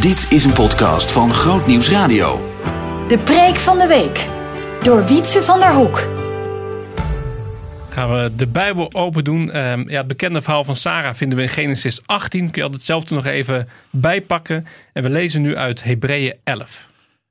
Dit is een podcast van Groot Nieuws Radio. De preek van de week. Door Wietse van der Hoek. Gaan we de Bijbel open doen. Ehm, ja, het bekende verhaal van Sarah vinden we in Genesis 18. Kun je altijd zelf er nog even bijpakken. En we lezen nu uit Hebreeën 11.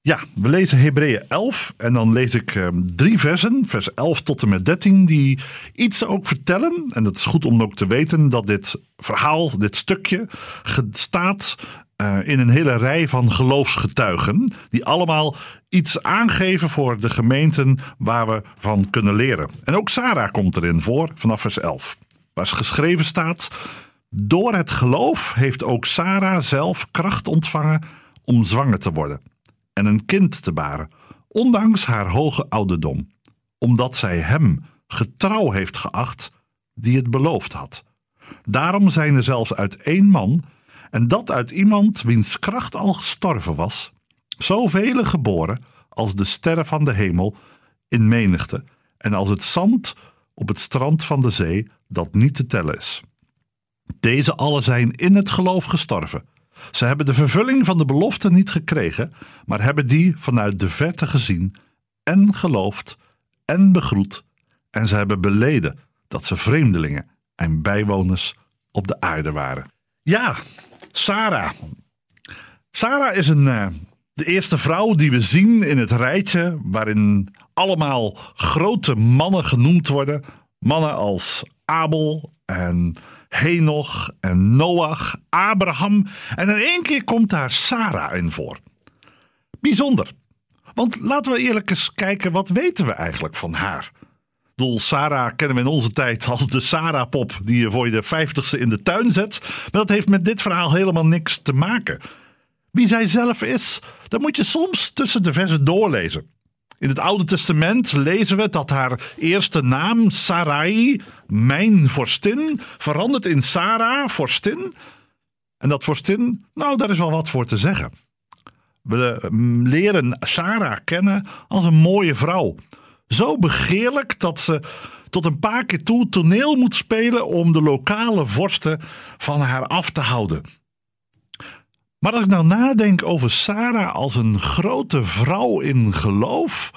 Ja, we lezen Hebreeën 11 en dan lees ik ehm, drie versen, vers 11 tot en met 13, die iets ook vertellen. En het is goed om ook te weten dat dit verhaal, dit stukje, staat eh, in een hele rij van geloofsgetuigen, die allemaal iets aangeven voor de gemeenten waar we van kunnen leren. En ook Sarah komt erin voor vanaf vers 11, waar geschreven staat: Door het geloof heeft ook Sarah zelf kracht ontvangen om zwanger te worden en een kind te baren, ondanks haar hoge ouderdom, omdat zij hem getrouw heeft geacht die het beloofd had. Daarom zijn er zelfs uit één man, en dat uit iemand wiens kracht al gestorven was, zoveel geboren als de sterren van de hemel in menigte, en als het zand op het strand van de zee dat niet te tellen is. Deze allen zijn in het geloof gestorven ze hebben de vervulling van de belofte niet gekregen, maar hebben die vanuit de verte gezien en geloofd en begroet. En ze hebben beleden dat ze vreemdelingen en bijwoners op de aarde waren. Ja, Sarah. Sarah is een, uh, de eerste vrouw die we zien in het rijtje waarin allemaal grote mannen genoemd worden. Mannen als Abel en Henoch en Noach, Abraham en in één keer komt daar Sarah in voor. Bijzonder. Want laten we eerlijk eens kijken, wat weten we eigenlijk van haar? Doel Sarah kennen we in onze tijd als de Sarah-pop die je voor je vijftigste in de tuin zet. Maar dat heeft met dit verhaal helemaal niks te maken. Wie zij zelf is, dat moet je soms tussen de versen doorlezen. In het Oude Testament lezen we dat haar eerste naam, Sarai, mijn vorstin, verandert in Sarah, vorstin. En dat vorstin, nou, daar is wel wat voor te zeggen. We mm, leren Sarah kennen als een mooie vrouw. Zo begeerlijk dat ze tot een paar keer toe toneel moet spelen om de lokale vorsten van haar af te houden. Maar als ik nou nadenk over Sarah als een grote vrouw in geloof,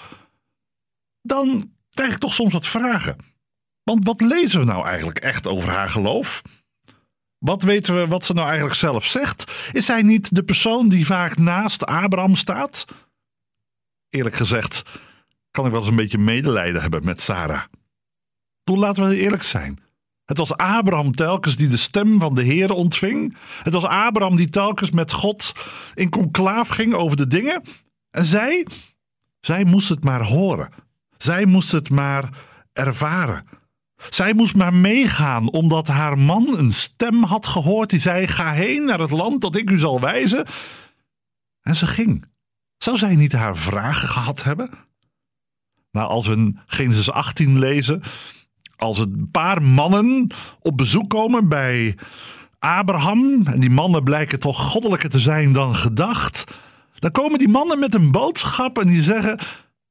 dan krijg ik toch soms wat vragen. Want wat lezen we nou eigenlijk echt over haar geloof? Wat weten we wat ze nou eigenlijk zelf zegt? Is zij niet de persoon die vaak naast Abraham staat? Eerlijk gezegd kan ik wel eens een beetje medelijden hebben met Sarah. Toen laten we eerlijk zijn. Het was Abraham telkens die de stem van de Heer ontving. Het was Abraham die telkens met God in conclaaf ging over de dingen. En zij, zij moest het maar horen. Zij moest het maar ervaren. Zij moest maar meegaan omdat haar man een stem had gehoord die zei: Ga heen naar het land dat ik u zal wijzen. En ze ging. Zou zij niet haar vragen gehad hebben? Nou, als we Genesis 18 lezen, als een paar mannen op bezoek komen bij Abraham, en die mannen blijken toch goddelijker te zijn dan gedacht, dan komen die mannen met een boodschap en die zeggen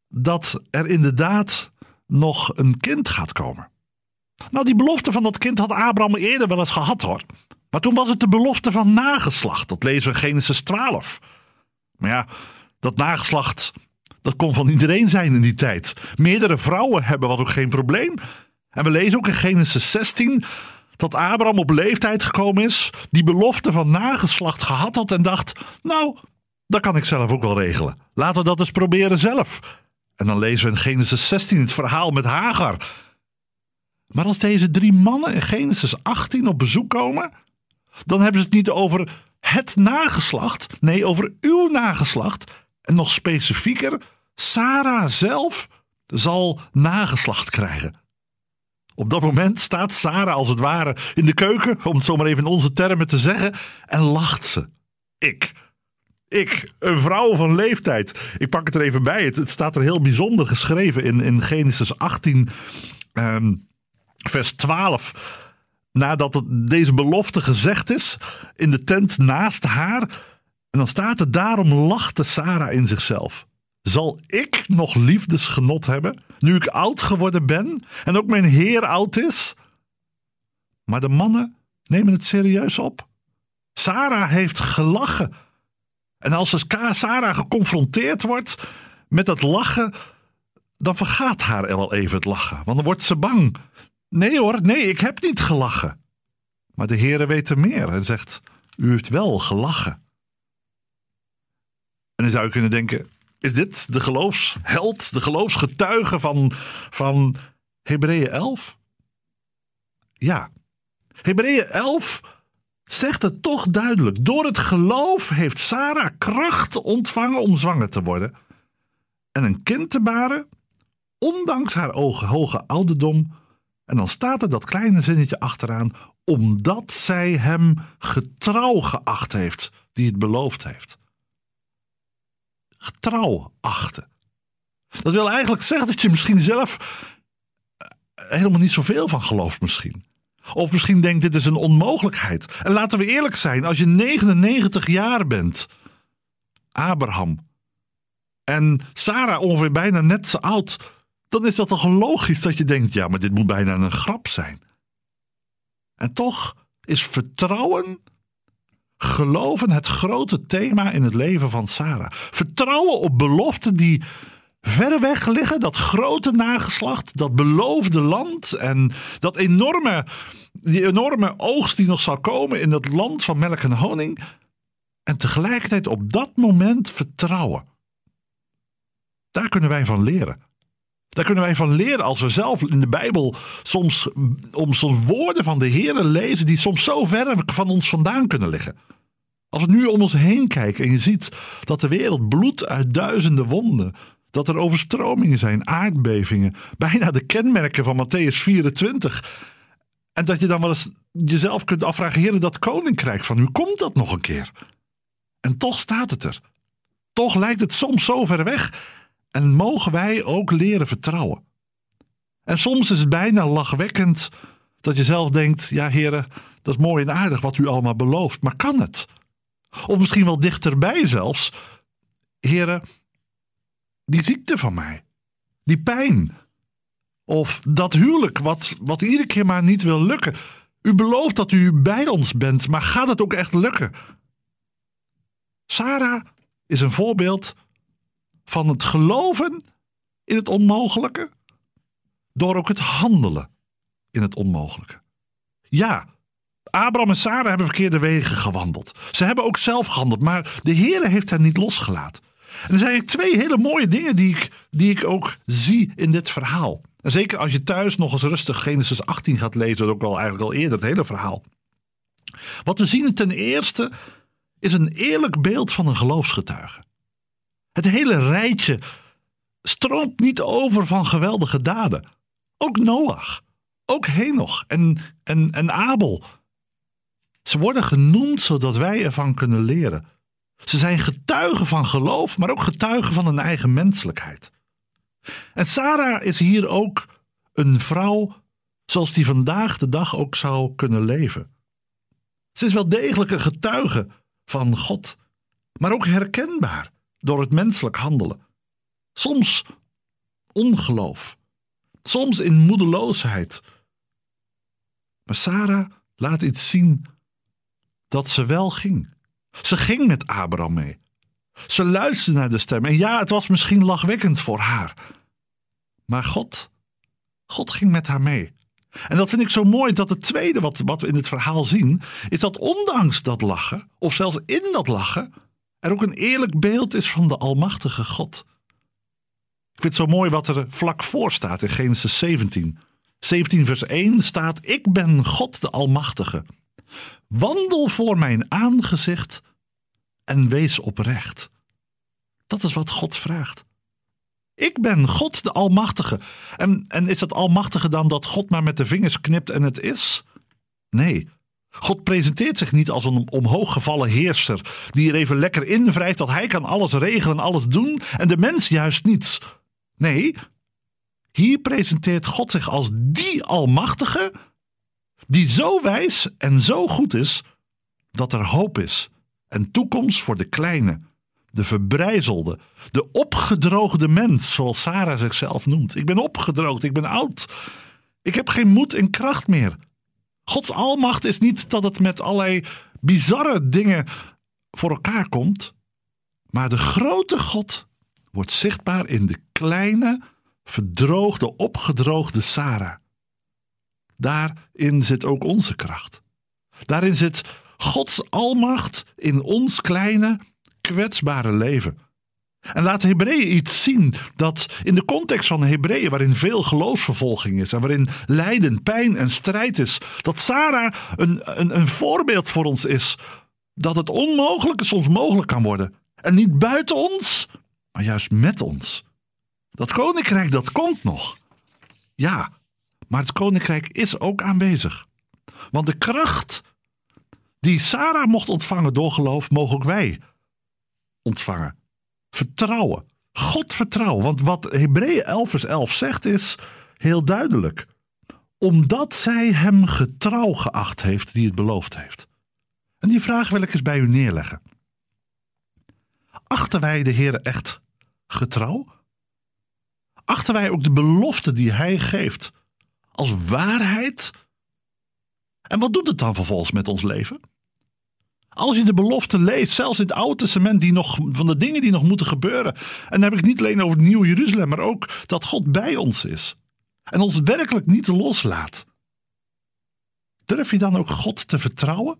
dat er inderdaad nog een kind gaat komen. Nou, die belofte van dat kind had Abraham eerder wel eens gehad hoor. Maar toen was het de belofte van nageslacht. Dat lezen we in Genesis 12. Maar ja, dat nageslacht, dat kon van iedereen zijn in die tijd. Meerdere vrouwen hebben was ook geen probleem. En we lezen ook in Genesis 16 dat Abraham op leeftijd gekomen is, die belofte van nageslacht gehad had en dacht: Nou, dat kan ik zelf ook wel regelen. Laten we dat eens proberen zelf. En dan lezen we in Genesis 16 het verhaal met Hagar. Maar als deze drie mannen in Genesis 18 op bezoek komen, dan hebben ze het niet over het nageslacht, nee, over uw nageslacht. En nog specifieker, Sarah zelf zal nageslacht krijgen. Op dat moment staat Sarah als het ware in de keuken, om het zomaar even in onze termen te zeggen, en lacht ze. Ik. Ik, een vrouw van leeftijd. Ik pak het er even bij. Het, staat er heel bijzonder geschreven in, in Genesis 18, ehm, vers 12. Nadat het, deze belofte gezegd is, in de tent naast haar. En dan staat er: Daarom lachte Sarah in zichzelf. Zal ik nog liefdesgenot hebben, nu ik oud geworden ben en ook mijn heer oud is? Maar de mannen nemen het serieus op. Sarah heeft gelachen. En als Sarah geconfronteerd wordt met het lachen, dan vergaat haar wel even het lachen. Want dan wordt ze bang. Nee hoor, nee, ik heb niet gelachen. Maar de Heere weet er meer en zegt: U heeft wel gelachen. En dan zou je kunnen denken: Is dit de geloofsheld, de geloofsgetuige van, van Hebreeën 11? Ja. Hebreeën 11 zegt het toch duidelijk. Door het geloof heeft Sarah kracht ontvangen om zwanger te worden en een kind te baren, ondanks haar hoge ouderdom. En dan staat er dat kleine zinnetje achteraan, omdat zij hem getrouw geacht heeft, die het beloofd heeft. Getrouw achten. Dat wil eigenlijk zeggen dat je misschien zelf eh, helemaal niet zoveel van gelooft misschien. Of misschien denkt dit is een onmogelijkheid. En laten we eerlijk zijn, als je 99 jaar bent, Abraham, en Sarah ongeveer bijna net zo oud, dan is dat toch logisch dat je denkt: ja, maar dit moet bijna een grap zijn. En toch is vertrouwen, geloven het grote thema in het leven van Sarah. Vertrouwen op beloften die ver weg liggen, dat grote nageslacht, dat beloofde land en dat enorme, die enorme oogst die nog zal komen in dat land van melk en honing. En tegelijkertijd op dat moment vertrouwen. Daar kunnen wij van leren. Daar kunnen wij van leren als we zelf in de Bijbel soms, om soms woorden van de Heer lezen die soms zo ver van ons vandaan kunnen liggen. Als we nu om ons heen kijken en je ziet dat de wereld bloedt uit duizenden wonden, dat er overstromingen zijn, aardbevingen, bijna de kenmerken van Matthäus 24. En dat je dan wel eens jezelf kunt afvragen, Heer, dat koninkrijk van u, komt dat nog een keer? En toch staat het er. Toch lijkt het soms zo ver weg en mogen wij ook leren vertrouwen. En soms is het bijna lachwekkend dat je zelf denkt: ja, heren, dat is mooi en aardig wat u allemaal belooft, maar kan het? Of misschien wel dichterbij zelfs: heren, die ziekte van mij, die pijn, of dat huwelijk wat, wat iedere keer maar niet wil lukken. U belooft dat u bij ons bent, maar gaat het ook echt lukken? Sarah is een voorbeeld van het geloven in het onmogelijke, door ook het handelen in het onmogelijke. Ja, Abraham en Sarah hebben verkeerde wegen gewandeld. Ze hebben ook zelf gehandeld, maar de Heer heeft hen niet losgelaten. En er zijn twee hele mooie dingen die ik, die ik ook zie in dit verhaal. En zeker als je thuis nog eens rustig Genesis 18 gaat lezen, ook al eigenlijk al eerder het hele verhaal. Wat we zien ten eerste is een eerlijk beeld van een geloofsgetuige. Het hele rijtje stroomt niet over van geweldige daden. Ook Noach, ook Henoch en, en, en Abel. Ze worden genoemd zodat wij ervan kunnen leren. Ze zijn getuigen van geloof, maar ook getuigen van hun eigen menselijkheid. En Sarah is hier ook een vrouw zoals die vandaag de dag ook zou kunnen leven. Ze is wel degelijk een getuige van God, maar ook herkenbaar door het menselijk handelen. Soms ongeloof, soms in moedeloosheid. Maar Sarah laat iets zien dat ze wel ging. Ze ging met Abraham mee. Ze luisterde naar de stem. En ja, het was misschien lachwekkend voor haar. Maar God, God ging met haar mee. En dat vind ik zo mooi dat het tweede wat, wat we in het verhaal zien, is dat ondanks dat lachen, of zelfs in dat lachen, er ook een eerlijk beeld is van de Almachtige God. Ik vind het zo mooi wat er vlak voor staat in Genesis 17. 17 vers 1 staat: Ik ben God de Almachtige. Wandel voor mijn aangezicht en wees oprecht. Dat is wat God vraagt. Ik ben God de Almachtige. En, en is dat Almachtige dan dat God maar met de vingers knipt en het is? Nee, God presenteert zich niet als een omhooggevallen heerser die er even lekker in wrijft dat hij kan alles regelen, alles doen en de mens juist niets. Nee, hier presenteert God zich als die Almachtige die zo wijs en zo goed is dat er hoop is en toekomst voor de kleine, de verbrijzelde, de opgedroogde mens, zoals Sarah zichzelf noemt. Ik ben opgedroogd, ik ben oud. Ik heb geen moed en kracht meer. Gods almacht is niet dat het met allerlei bizarre dingen voor elkaar komt. Maar de grote God wordt zichtbaar in de kleine, verdroogde, opgedroogde Sarah. Daarin zit ook onze kracht. Daarin zit Gods almacht in ons kleine, kwetsbare leven. En laat Hebreeën iets zien dat in de context van Hebreeën, waarin veel geloofsvervolging is en waarin lijden, pijn en strijd is, dat Sarah een, een, een voorbeeld voor ons is dat het onmogelijke soms mogelijk kan worden. En niet buiten ons, maar juist met ons. Dat koninkrijk, dat komt nog. Ja, maar het koninkrijk is ook aanwezig. Want de kracht die Sarah mocht ontvangen door geloof, mogen ook wij ontvangen. Vertrouwen. God vertrouwen. Want wat Hebreeën 11 vers 11 zegt is heel duidelijk. Omdat zij hem getrouw geacht heeft die het beloofd heeft. En die vraag wil ik eens bij u neerleggen. Achten wij de Heer echt getrouw? Achten wij ook de belofte die Hij geeft als waarheid? En wat doet het dan vervolgens met ons leven? Als je de belofte leest, zelfs in het Oude Testament, die nog, van de dingen die nog moeten gebeuren. En dan heb ik niet alleen over het Nieuwe Jeruzalem, maar ook dat God bij ons is. En ons werkelijk niet loslaat. Durf je dan ook God te vertrouwen?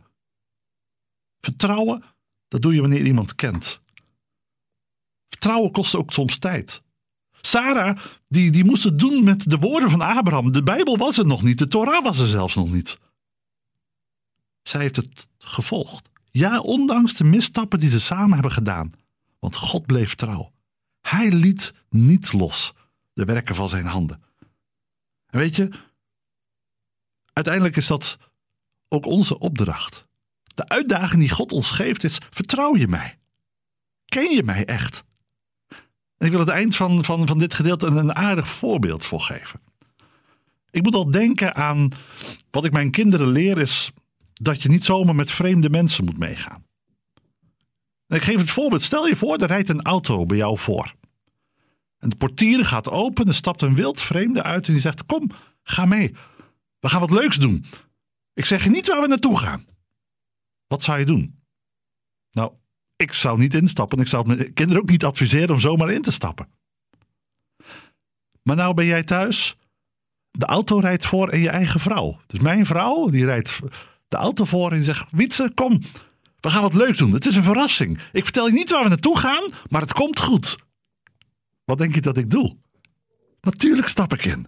Vertrouwen, dat doe je wanneer iemand kent. Vertrouwen kost ook soms tijd. Sarah, die, die moest het doen met de woorden van Abraham. De Bijbel was er nog niet, de Torah was er zelfs nog niet. Zij heeft het gevolgd. Ja, ondanks de misstappen die ze samen hebben gedaan. Want God bleef trouw. Hij liet niet los de werken van zijn handen. En weet je, uiteindelijk is dat ook onze opdracht. De uitdaging die God ons geeft is: vertrouw je mij? Ken je mij echt? Ik wil het eind van, van, van dit gedeelte een aardig voorbeeld voor geven. Ik moet al denken aan wat ik mijn kinderen leer is dat je niet zomaar met vreemde mensen moet meegaan. En ik geef het voorbeeld. Stel je voor, er rijdt een auto bij jou voor. En de portier gaat open, er stapt een wild vreemde uit en die zegt: Kom, ga mee. We gaan wat leuks doen. Ik zeg je niet waar we naartoe gaan. Wat zou je doen? Nou, ik zou niet instappen. Ik zou het mijn kinderen ook niet adviseren om zomaar in te stappen. Maar nou ben jij thuis. De auto rijdt voor en je eigen vrouw. Dus mijn vrouw, die rijdt de auto voor en zegt: Wietse, kom, we gaan wat leuks doen. Het is een verrassing. Ik vertel je niet waar we naartoe gaan, maar het komt goed. Wat denk je dat ik doe? Natuurlijk stap ik in.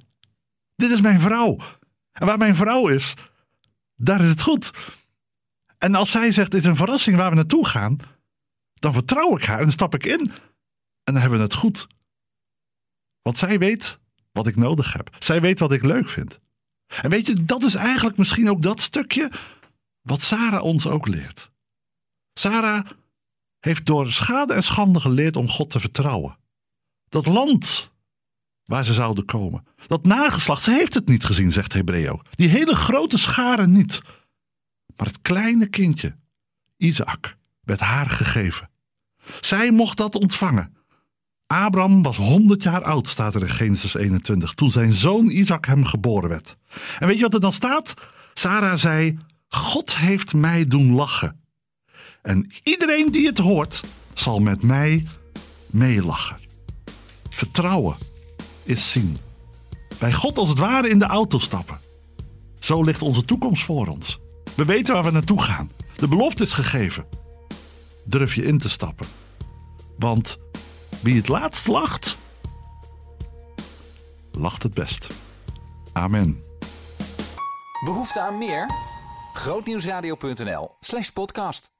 Dit is mijn vrouw. En waar mijn vrouw is, daar is het goed. En als zij zegt: Dit is een verrassing waar we naartoe gaan, dan vertrouw ik haar en stap ik in. En dan hebben we het goed. Want zij weet wat ik nodig heb. Zij weet wat ik leuk vind. En weet je, dat is eigenlijk misschien ook dat stukje wat Sarah ons ook leert. Sarah heeft door schade en schande geleerd om God te vertrouwen. Dat land waar ze zouden komen, dat nageslacht, ze heeft het niet gezien, zegt Hebreo. Die hele grote schare niet. Maar het kleine kindje, Isaac, werd haar gegeven. Zij mocht dat ontvangen. Abraham was 100 jaar oud, staat er in Genesis 21, toen zijn zoon Isaac hem geboren werd. En weet je wat er dan staat? Sarah zei: God heeft mij doen lachen. En iedereen die het hoort, zal met mij meelachen. Vertrouwen is zien. Bij God als het ware in de auto stappen. Zo ligt onze toekomst voor ons. We weten waar we naartoe gaan. De belofte is gegeven. Durf je in te stappen. Want wie het laatst lacht, lacht het best. Amen. Behoefte aan meer? Grootnieuwsradio.nl slash podcast.